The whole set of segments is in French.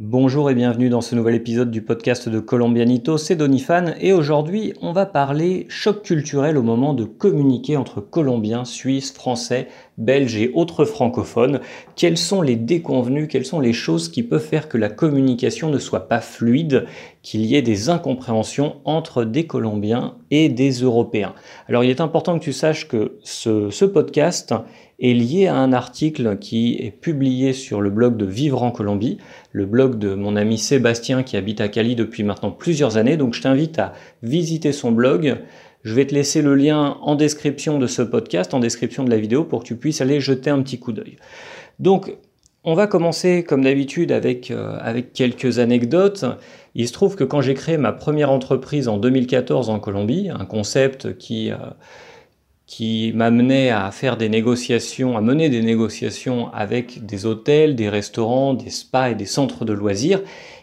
Bonjour et bienvenue dans ce nouvel épisode du podcast de Colombianito, c'est Donifan et aujourd'hui on va parler choc culturel au moment de communiquer entre Colombiens, Suisses, Français, Belges et autres francophones. Quels sont les déconvenus, quelles sont les choses qui peuvent faire que la communication ne soit pas fluide, qu'il y ait des incompréhensions entre des Colombiens et des Européens? Alors il est important que tu saches que ce, ce podcast est lié à un article qui est publié sur le blog de Vivre en Colombie, le blog de mon ami Sébastien qui habite à Cali depuis maintenant plusieurs années. Donc je t'invite à visiter son blog. Je vais te laisser le lien en description de ce podcast, en description de la vidéo, pour que tu puisses aller jeter un petit coup d'œil. Donc, on va commencer comme d'habitude avec, euh, quelques anecdotes. Il se trouve que quand j'ai créé ma première entreprise en 2014 en Colombie, un concept qui... Euh, qui m'amenait à faire des négociations, à mener des négociations avec des hôtels, des restaurants, des spas et des centres de loisirs,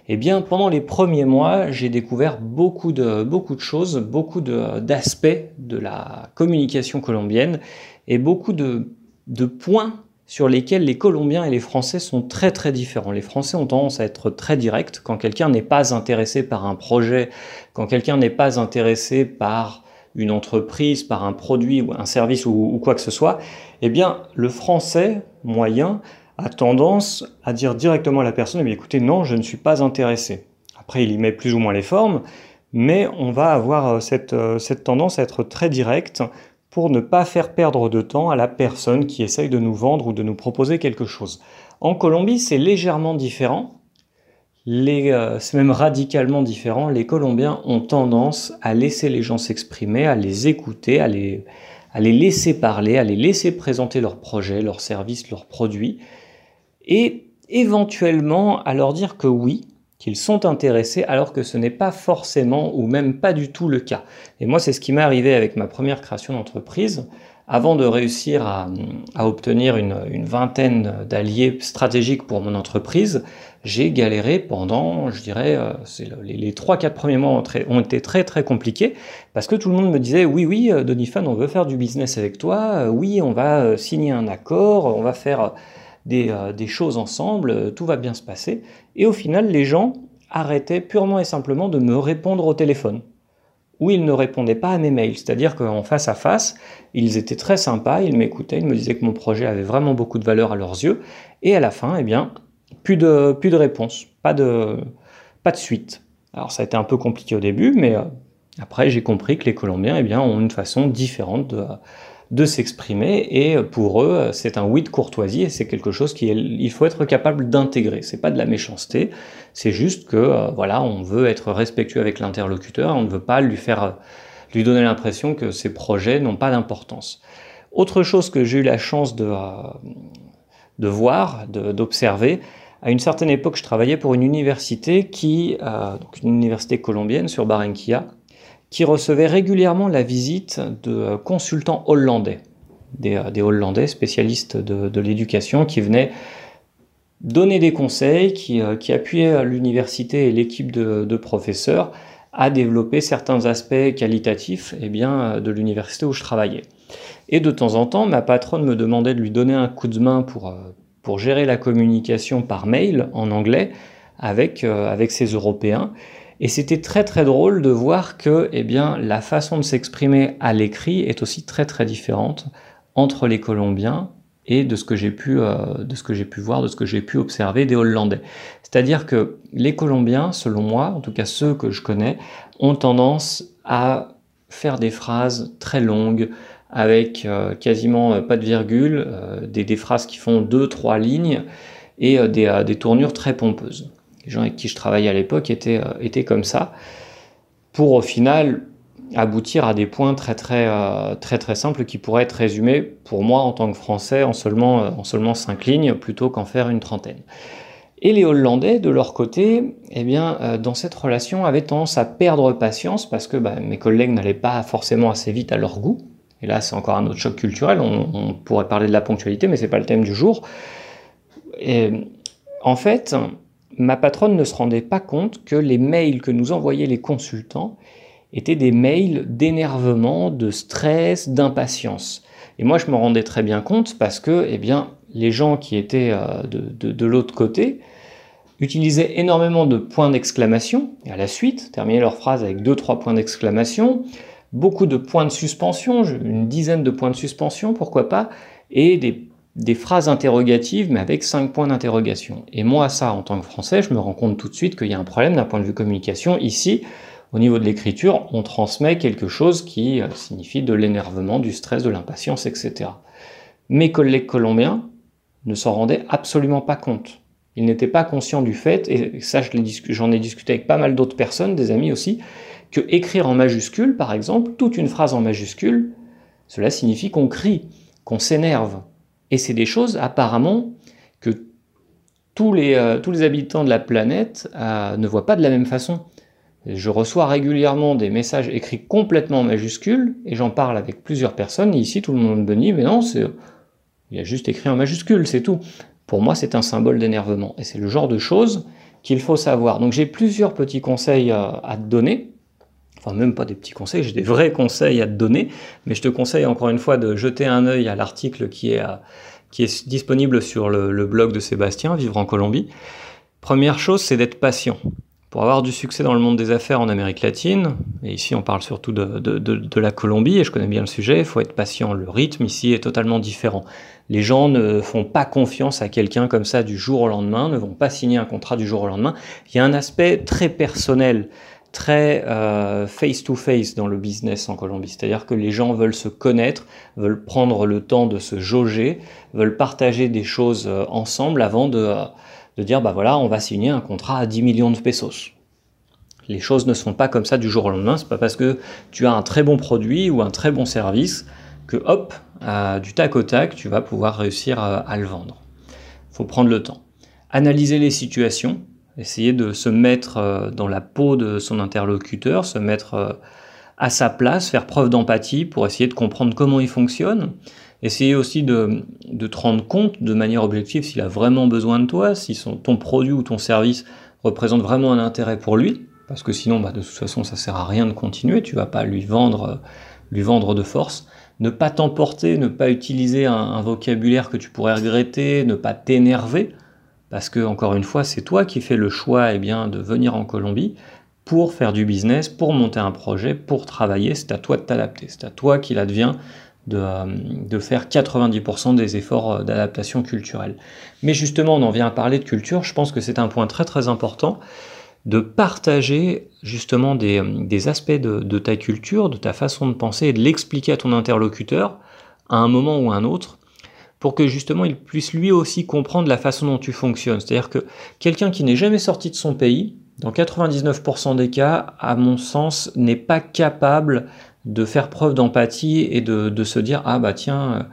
eh bien, pendant les premiers mois, j'ai découvert beaucoup de, choses, beaucoup d'aspects de, la communication colombienne et beaucoup de, de points sur lesquels les Colombiens et les Français sont très très différents. Les Français ont tendance à être très directs quand quelqu'un n'est pas intéressé par un projet, quand quelqu'un n'est pas intéressé par une entreprise, par un produit ou un service ou, quoi que ce soit, eh bien, le français moyen a tendance à dire directement à la personne, eh écoutez, non, je ne suis pas intéressé. Après, il y met plus ou moins les formes, mais on va avoir euh, cette, euh, cette tendance à être très direct pour ne pas faire perdre de temps à la personne qui essaye de nous vendre ou de nous proposer quelque chose. En Colombie, c'est légèrement différent. Euh, c'est même radicalement différent. Les Colombiens ont tendance à laisser les gens s'exprimer, à les écouter, à les, à les laisser parler, à les laisser présenter leurs projets, leurs services, leurs produits, et éventuellement à leur dire que oui, qu'ils sont intéressés alors que ce n'est pas forcément ou même pas du tout le cas. Et moi, c'est ce qui m'est arrivé avec ma première création d'entreprise. Avant de réussir à, obtenir une, vingtaine d'alliés stratégiques pour mon entreprise, j'ai galéré pendant, je dirais, euh, les, trois, 3-4 premiers mois ont, été très très compliqués parce que tout le monde me disait oui, oui, euh, Donifan, on veut faire du business avec toi, euh, oui, on va signer un accord, on va faire des, des choses ensemble, tout va bien se passer. Et au final, les gens arrêtaient purement et simplement de me répondre au téléphone où ils ne répondaient pas à mes mails. C'est-à-dire qu'en face à face, ils étaient très sympas, ils m'écoutaient, ils me disaient que mon projet avait vraiment beaucoup de valeur à leurs yeux. Et à la fin, eh bien, plus de, plus de réponse, pas de, pas de suite. Alors ça a été un peu compliqué au début, mais euh, après j'ai compris que les Colombiens eh bien, ont une façon différente de, de s'exprimer et pour eux c'est un oui de courtoisie et c'est quelque chose qu'il faut être capable d'intégrer. C'est pas de la méchanceté, c'est juste que euh, voilà on veut être respectueux avec l'interlocuteur, on ne veut pas lui faire lui donner l'impression que ses projets n'ont pas d'importance. Autre chose que j'ai eu la chance de, euh, de voir, d'observer, à une certaine époque, je travaillais pour une université qui, euh, donc une université colombienne sur Barranquilla, qui recevait régulièrement la visite de euh, consultants hollandais, des, euh, Hollandais spécialistes de, l'éducation qui venaient donner des conseils, qui, euh, appuyaient l'université et l'équipe de, professeurs à développer certains aspects qualitatifs eh bien, de l'université où je travaillais. Et de temps en temps, ma patronne me demandait de lui donner un coup de main pour, gérer la communication par mail en anglais avec, avec ces Européens. Et c'était très très drôle de voir que eh bien, la façon de s'exprimer à l'écrit est aussi très très différente entre les Colombiens et de ce que j'ai pu, euh, de ce que j'ai pu voir, de ce que j'ai pu observer des Hollandais. C'est-à-dire que les Colombiens, selon moi, en tout cas ceux que je connais, ont tendance à faire des phrases très longues, avec euh, quasiment euh, pas de virgule, des, des, phrases qui font deux, trois lignes et des, des tournures très pompeuses les gens avec qui je travaillais à l'époque étaient, euh, étaient comme ça, pour au final aboutir à des points très très euh, très très simples qui pourraient être résumés pour moi en tant que Français en seulement euh, en seulement cinq lignes plutôt qu'en faire une trentaine. Et les Hollandais, de leur côté, eh bien, dans cette relation, avaient tendance à perdre patience parce que bah, mes collègues n'allaient pas forcément assez vite à leur goût. Et là, c'est encore un autre choc culturel. On, pourrait parler de la ponctualité, mais c'est pas le thème du jour. Et, en fait, ma patronne ne se rendait pas compte que les mails que nous envoyaient les consultants étaient des mails d'énervement, de stress, d'impatience. Et moi, je me rendais très bien compte parce que, eh bien, les gens qui étaient euh, de, l'autre côté utilisaient énormément de points d'exclamation, et à la suite, terminaient leur phrase avec deux, trois points d'exclamation, beaucoup de points de suspension, une dizaine de points de suspension, pourquoi pas, et des, des phrases interrogatives, mais avec cinq points d'interrogation. Et moi, ça, en tant que Français, je me rends compte tout de suite qu'il y a un problème d'un point de vue communication. Ici, au niveau de l'écriture, on transmet quelque chose qui euh, signifie de l'énervement, du stress, de l'impatience, etc. Mes collègues colombiens ne s'en rendaient absolument pas compte. Ils n'étaient pas conscients du fait, et ça j'en ai discuté avec pas mal d'autres personnes, des amis aussi, que écrire en majuscule, par exemple, toute une phrase en majuscule, cela signifie qu'on crie, qu'on s'énerve. Et c'est des choses apparemment que tous les, euh, habitants de la planète euh, ne voient pas de la même façon. Je reçois régulièrement des messages écrits complètement en majuscule, et j'en parle avec plusieurs personnes, ici tout le monde me dit, mais non, il a juste écrit en majuscule, c'est tout. Pour moi, c'est un symbole d'énervement. Et c'est le genre de choses qu'il faut savoir. Donc j'ai plusieurs petits conseils à, te donner. Même pas des petits conseils, j'ai des vrais conseils à te donner. Mais je te conseille encore une fois de jeter un œil à l'article qui est, disponible sur le, le blog de Sébastien, Vivre en Colombie. Première chose, c'est d'être patient. Pour avoir du succès dans le monde des affaires en Amérique latine, et ici on parle surtout de, la Colombie, et je connais bien le sujet, il faut être patient, le rythme ici est totalement différent. Les gens ne font pas confiance à quelqu'un comme ça du jour au lendemain, ne vont pas signer un contrat du jour au lendemain. Il y a un aspect très personnel, très euh, face-to-face dans le business en Colombie. C'est-à-dire que les gens veulent se connaître, veulent prendre le temps de se jauger, veulent partager des choses euh, ensemble avant de... Euh, de dire bah voilà, on va signer un contrat à 10 millions de pesos. Les choses ne sont pas comme ça du jour au lendemain, c'est pas parce que tu as un très bon produit ou un très bon service que hop, du tac au tac, tu vas pouvoir réussir à, le vendre. Faut prendre le temps. Analyser les situations, essayer de se mettre euh, dans la peau de son interlocuteur, se mettre euh, à sa place, faire preuve d'empathie pour essayer de comprendre comment il fonctionne, Essayer aussi de, te rendre compte de manière objective s'il a vraiment besoin de toi, si ton produit ou ton service représente vraiment un intérêt pour lui, parce que sinon, bah, de toute façon, ça sert à rien de continuer, tu vas pas lui vendre, lui vendre de force. Ne pas t'emporter, ne pas utiliser un, vocabulaire que tu pourrais regretter, ne pas t'énerver, parce que, encore une fois, c'est toi qui fais le choix eh bien, de venir en Colombie pour faire du business, pour monter un projet, pour travailler, c'est à toi de t'adapter, c'est à toi qu'il advient euh, de, faire 90% des efforts euh, d'adaptation culturelle. Mais justement, on en vient à parler de culture, je pense que c'est un point très très important de partager justement des, euh, aspects de, ta culture, de ta façon de penser et de l'expliquer à ton interlocuteur à un moment ou à un autre pour que justement il puisse lui aussi comprendre la façon dont tu fonctionnes. C'est-à-dire que quelqu'un qui n'est jamais sorti de son pays, dans 99% des cas, à mon sens, n'est pas capable de faire preuve d'empathie et de, se dire ah bah tiens euh,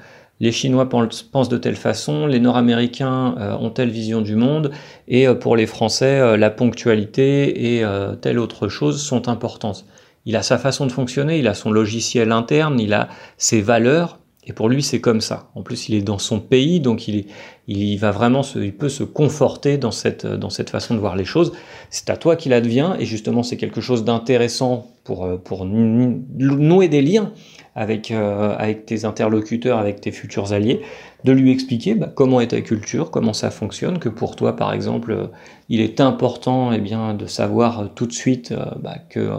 les Chinois pensent de telle façon, les Nord-Américains euh, ont telle vision du monde, et euh, pour les Français, la ponctualité et telle autre chose sont importantes. Il a sa façon de fonctionner, il a son logiciel interne, il a ses valeurs, et pour lui, c'est comme ça. En plus, il est dans son pays, donc il, il va vraiment, il peut se conforter dans cette, dans cette façon de voir les choses. C'est à toi qu'il advient, et justement, c'est quelque chose d'intéressant pour, euh, pour nouer des liens avec, euh, avec tes interlocuteurs, avec tes futurs alliés, de lui expliquer bah, comment est ta culture, comment ça fonctionne, que pour toi, par exemple, euh, il est important eh bien, de savoir tout de suite bah, que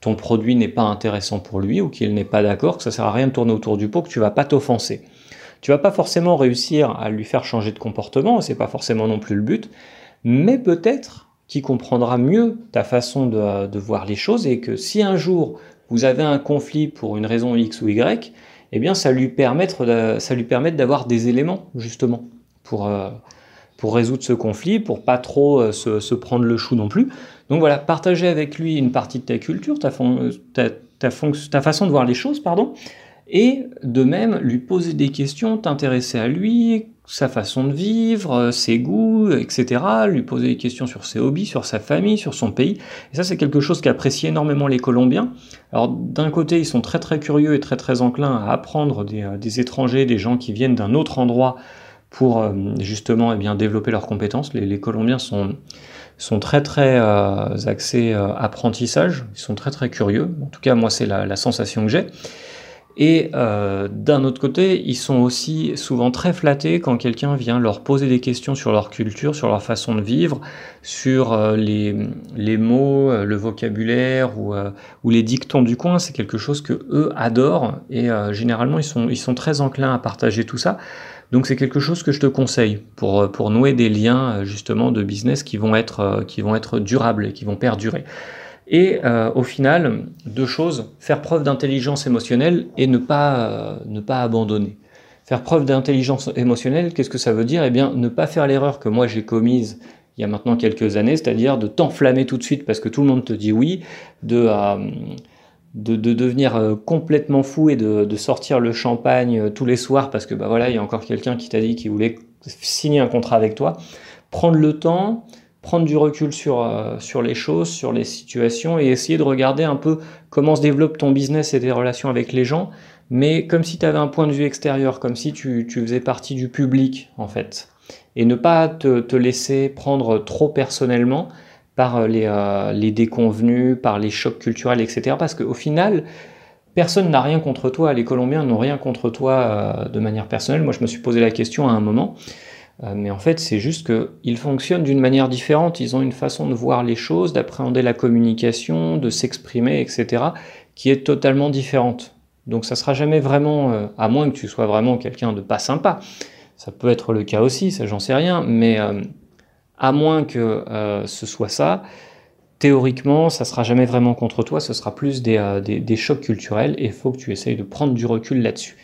ton produit n'est pas intéressant pour lui ou qu'il n'est pas d'accord, que ça sert à rien de tourner autour du pot, que tu vas pas t'offenser. Tu vas pas forcément réussir à lui faire changer de comportement, c'est pas forcément non plus le but, mais peut-être qu'il comprendra mieux ta façon de, voir les choses et que si un jour vous avez un conflit pour une raison X ou Y, eh bien ça lui permettre ça lui permet d'avoir des éléments justement pour, euh, pour résoudre ce conflit, pour pas trop euh, se, prendre le chou non plus. Donc voilà, partager avec lui une partie de ta culture, ta, ta, façon de voir les choses, pardon, et de même lui poser des questions, t'intéresser à lui, sa façon de vivre, euh, ses goûts, etc. Lui poser des questions sur ses hobbies, sur sa famille, sur son pays. Et ça, c'est quelque chose qu'apprécient énormément les Colombiens. Alors, d'un côté, ils sont très très curieux et très très enclins à apprendre des, euh, des étrangers, des gens qui viennent d'un autre endroit pour euh, justement eh bien, développer leurs compétences. Les, Colombiens sont, sont très très euh, axés euh, apprentissage, ils sont très très curieux. En tout cas, moi, c'est la, sensation que j'ai. Et euh, d'un autre côté, ils sont aussi souvent très flattés quand quelqu'un vient leur poser des questions sur leur culture, sur leur façon de vivre, sur euh, les, les, mots, euh, le vocabulaire ou, les dictons du coin. C'est quelque chose que eux adorent et généralement ils sont, ils sont très enclins à partager tout ça. Donc c'est quelque chose que je te conseille pour, pour nouer des liens justement de business qui vont être, qui vont être durables et qui vont perdurer. Et euh, au final, deux choses, faire preuve d'intelligence émotionnelle et ne pas, euh, ne pas abandonner. Faire preuve d'intelligence émotionnelle, qu'est-ce que ça veut dire? Eh bien, ne pas faire l'erreur que moi j'ai commise il y a maintenant quelques années, c'est-à-dire de t'enflammer tout de suite parce que tout le monde te dit oui, de, euh, de, de, devenir complètement fou et de, de, sortir le champagne tous les soirs parce que bah voilà, il y a encore quelqu'un qui t'a dit qu'il voulait signer un contrat avec toi. Prendre le temps, prendre du recul sur, euh, sur les choses, sur les situations et essayer de regarder un peu comment se développe ton business et tes relations avec les gens, mais comme si tu avais un point de vue extérieur, comme si tu, tu, faisais partie du public en fait. Et ne pas te, te laisser prendre trop personnellement par les, euh, les déconvenus, par les chocs culturels, etc. Parce qu'au final, personne n'a rien contre toi, les Colombiens n'ont rien contre toi euh, de manière personnelle. Moi, je me suis posé la question à un moment. Euh, mais en fait, c'est juste qu'ils fonctionnent d'une manière différente. Ils ont une façon de voir les choses, d'appréhender la communication, de s'exprimer, etc., qui est totalement différente. Donc ça sera jamais vraiment, euh, à moins que tu sois vraiment quelqu'un de pas sympa. Ça peut être le cas aussi, ça j'en sais rien, mais euh, à moins que ce soit ça, théoriquement, ça sera jamais vraiment contre toi, ce sera plus des, des, des chocs culturels et il faut que tu essayes de prendre du recul là-dessus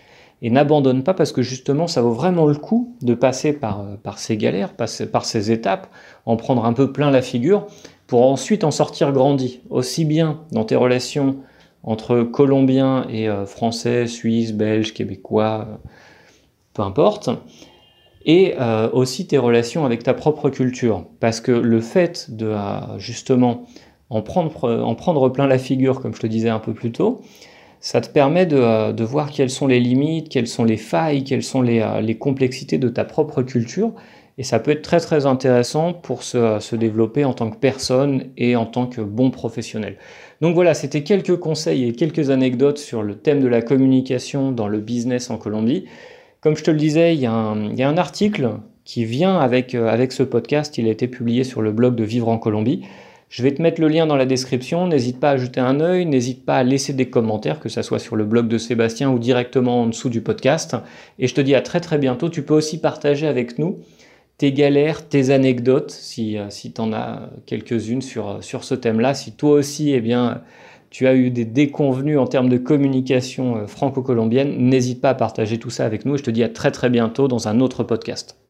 et n'abandonne pas parce que justement ça vaut vraiment le coup de passer par, euh, par ces galères, passer par ces étapes, en prendre un peu plein la figure pour ensuite en sortir grandi, aussi bien dans tes relations entre Colombiens et euh, Français, Suisses, Belges, Québécois, euh, peu importe, et aussi tes relations avec ta propre culture. Parce que le fait de justement en prendre, en prendre plein la figure, comme je te disais un peu plus tôt, ça te permet euh, de, voir quelles sont les limites, quelles sont les failles, quelles sont euh, les, complexités de ta propre culture. Et ça peut être très très intéressant pour se, se, développer en tant que personne et en tant que bon professionnel. Donc voilà, c'était quelques conseils et quelques anecdotes sur le thème de la communication dans le business en Colombie. Comme je te le disais, il y a un, il y a un article qui vient avec, euh, avec ce podcast. Il a été publié sur le blog de Vivre en Colombie. Je vais te mettre le lien dans la description. N'hésite pas à jeter un œil, n'hésite pas à laisser des commentaires, que ce soit sur le blog de Sébastien ou directement en dessous du podcast. Et je te dis à très très bientôt. Tu peux aussi partager avec nous tes galères, tes anecdotes, si, euh, si tu en as quelques-unes sur, euh, sur ce thème-là. Si toi aussi, eh bien, tu as eu des déconvenus en termes de communication euh, franco-colombienne, n'hésite pas à partager tout ça avec nous. Et je te dis à très très bientôt dans un autre podcast.